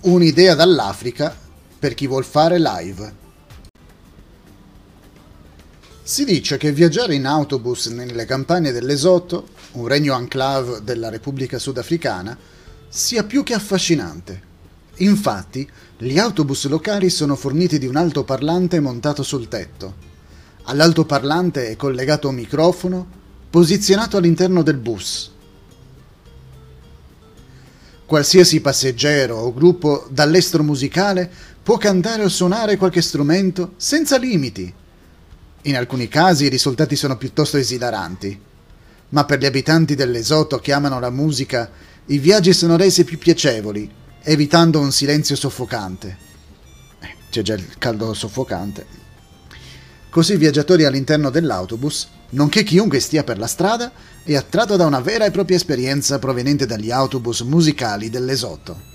Un'idea dall'Africa per chi vuol fare live. Si dice che viaggiare in autobus nelle campagne del Lesotho, un regno enclave della Repubblica Sudafricana, sia più che affascinante. Infatti, gli autobus locali sono forniti di un altoparlante montato sul tetto. All'altoparlante è collegato un microfono posizionato all'interno del bus. Qualsiasi passeggero o gruppo dall'estero musicale può cantare o suonare qualche strumento senza limiti in alcuni casi i risultati sono piuttosto esilaranti, ma per gli abitanti dell'Esoto che amano la musica, i viaggi sono resi più piacevoli, evitando un silenzio soffocante. Eh, c'è già il caldo soffocante. Così i viaggiatori all'interno dell'autobus, nonché chiunque stia per la strada, è attratto da una vera e propria esperienza proveniente dagli autobus musicali dell'Esoto.